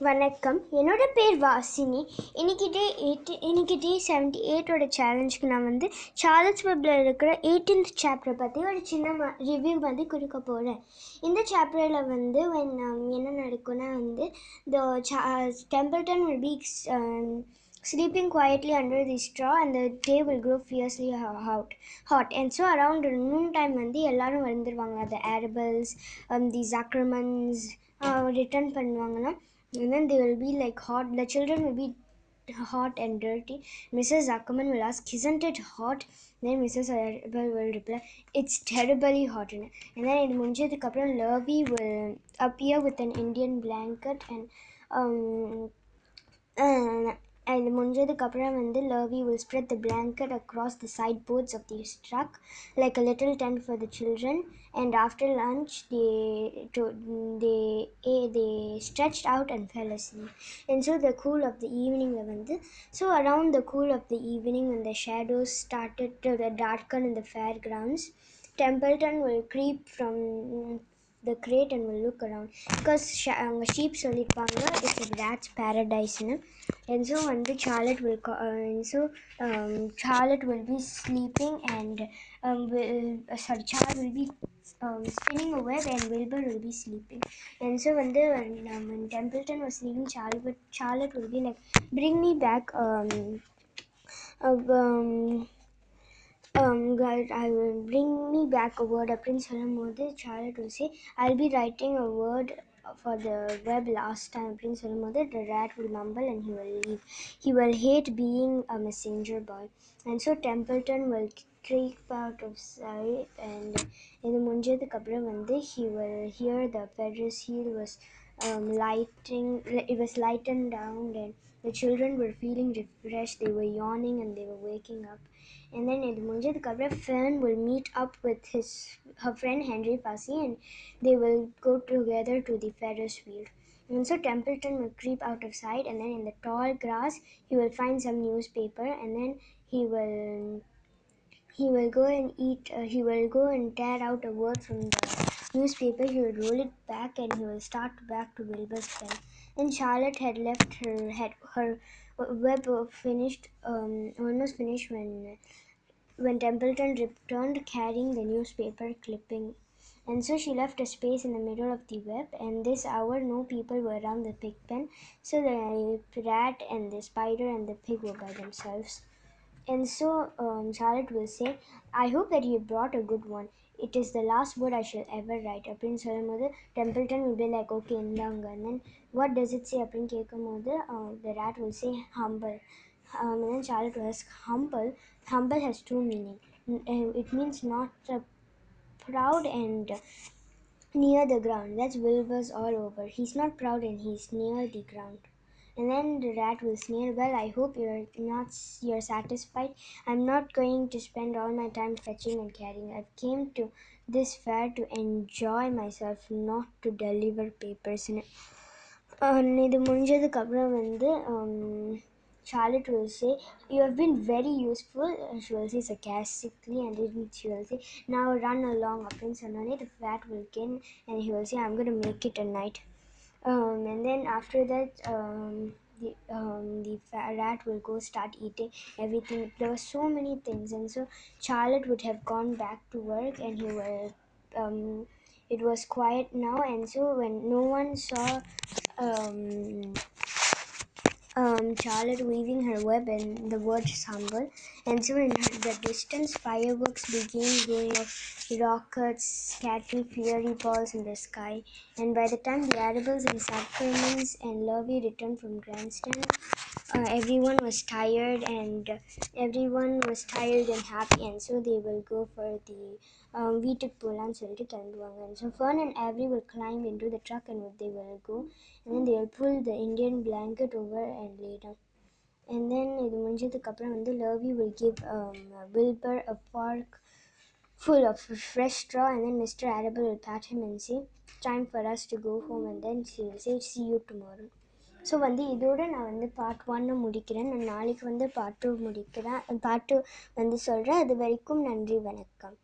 வணக்கம். என்னோட பேர் வாசினி. இன்னைக்கு டே எயிட்டி இன்னைக்கு டே செவன்ட்டி எயிட்டோட சேலஞ்சுக்கு நான் வந்து சார்லஸ் வெப்பில் இருக்கிற எயிட்டீன்த் சாப்டரை பற்றி ஒரு சின்ன ரிவ்யூ வந்து கொடுக்க போகிறேன் இந்த சாப்டரில் வந்து என்ன நடக்கும்னா வந்து the Templeton will be sleeping quietly under the straw and the day fiercely out hot and so around noon time வந்து எல்லோரும் வந்துடுவாங்க அந்த ஆரபிள்ஸ் தி um, ஜாக்ரமன்ஸ் ரிட்டர்ன் uh, பண்ணுவாங்கன்னா and then they will be like hot. The children will be hot and dirty. Mrs ackerman will ask isn't it hot? Then mrs Arable will reply it's terribly hot and then in munjid kaplan Lurvy will appear with an indian blanket and um and இது முடிஞ்சதுக்கப்புறம் வந்து லர்வி will spread the blanket across the side boards of the truck like a little tent for the children and after lunch they to, they eh, they stretched out and fell asleep and so the cool of the evening வந்து so around the cool of the evening when the shadows started to darken in the fairgrounds templeton will creep from the crate and will look around because அவங்க sheep சொல்லியிருப்பாங்க it's a rat's paradise-னு and so வந்து சார்லட் will co- uh, and so um, charlotte will be sleeping and um, will, uh, sorry charlotte will be um, spinning a web and wilbur will be sleeping and so வந்து when, um, when templeton was sleeping charlotte, charlotte will be like bring me back um, uh, um, um guys i will bring me back a word. Prince Modi Charlotte will say i'll be writing a word for the web last time prince Modi, the rat will mumble and he will leave. He will hate being a messenger boy. And so templeton will creep out of sight and in the munjathu kapra he will hear the Ferris wheel was um, lighting it was lightened down and the children were feeling refreshed they were yawning and they were waking up and then in the Fern will meet up with his her friend Henry Fussy and they will go together to the Ferris wheel. And so Templeton will creep out of sight and then in the tall grass he will find some newspaper and then he will he will go and eat uh, he will go and tear out a word from the newspaper he would roll it back and he would start back to Wilbur's pen and Charlotte had left her had her web finished um, almost finished when when Templeton returned carrying the newspaper clipping. And so she left a space in the middle of the web, and this hour no people were around the pig pen, so the rat and the spider and the pig were by themselves. And so um, Charlotte will say, I hope that you brought a good one. It is the last word I shall ever write. அப்படின்னு சொல்லும்போது Templeton will be like, okay, இந்தாங்க. And then what does it say அப்படின்னு கேட்கும்போது uh, the rat will say humble. Um, and then Charlotte will ask, humble? Humble has two meaning. N- uh, It means not uh, proud and near the ground. That's Wilbur's all over. He's not proud and he's near the ground. And then the rat will sneer, Well, I hope you're not you're satisfied. I'm not going to spend all my time fetching and carrying. I came to this fair to enjoy myself, not to deliver papers. And uh, இது முடிஞ்சதுக்கப்புறம் வந்து um, Charlotte will say, You have been very useful. uh, She will say sarcastically, and then she will say, Now run along. அப்படின்னு சொன்னோடனே the rat will grin and he will say, I'm going to make it a night. Um, and then after that, um, the, um, the rat will go start eating everything. There were so many things, and so Charlotte would have gone back to work, and he will. Um, it was quiet now, and so when no one saw um, um, Charlotte weaving her web in the word humble. And soon in the distance, fireworks began going off, rockets scattering fiery balls in the sky. And by the time the Arables and Zuckermans and Lurvy returned from Grandstand, uh, everyone was tired and everyone was tired and happy and so they will go for the um, we took Poland சொல்லிட்டு கிளம்புவாங்க. And so Fern and Avery will climb into the truck and they will go. And then they will pull the Indian blanket over and lay down. And then the முடிஞ்சதுக்கப்புறம் வந்து Lurvy will give um, Wilbur a park full of fresh straw. And then Mr. Arable will pat him and say time for us to go home and then she will say see you tomorrow. So வந்து இதோட நான் வந்து part ஒன்னை முடிக்கிறேன். நான் நாளைக்கு வந்து part two முடிக்கிறேன். பார்ட் டூ வந்து சொல்கிறேன் அது வரைக்கும் நன்றி வணக்கம்.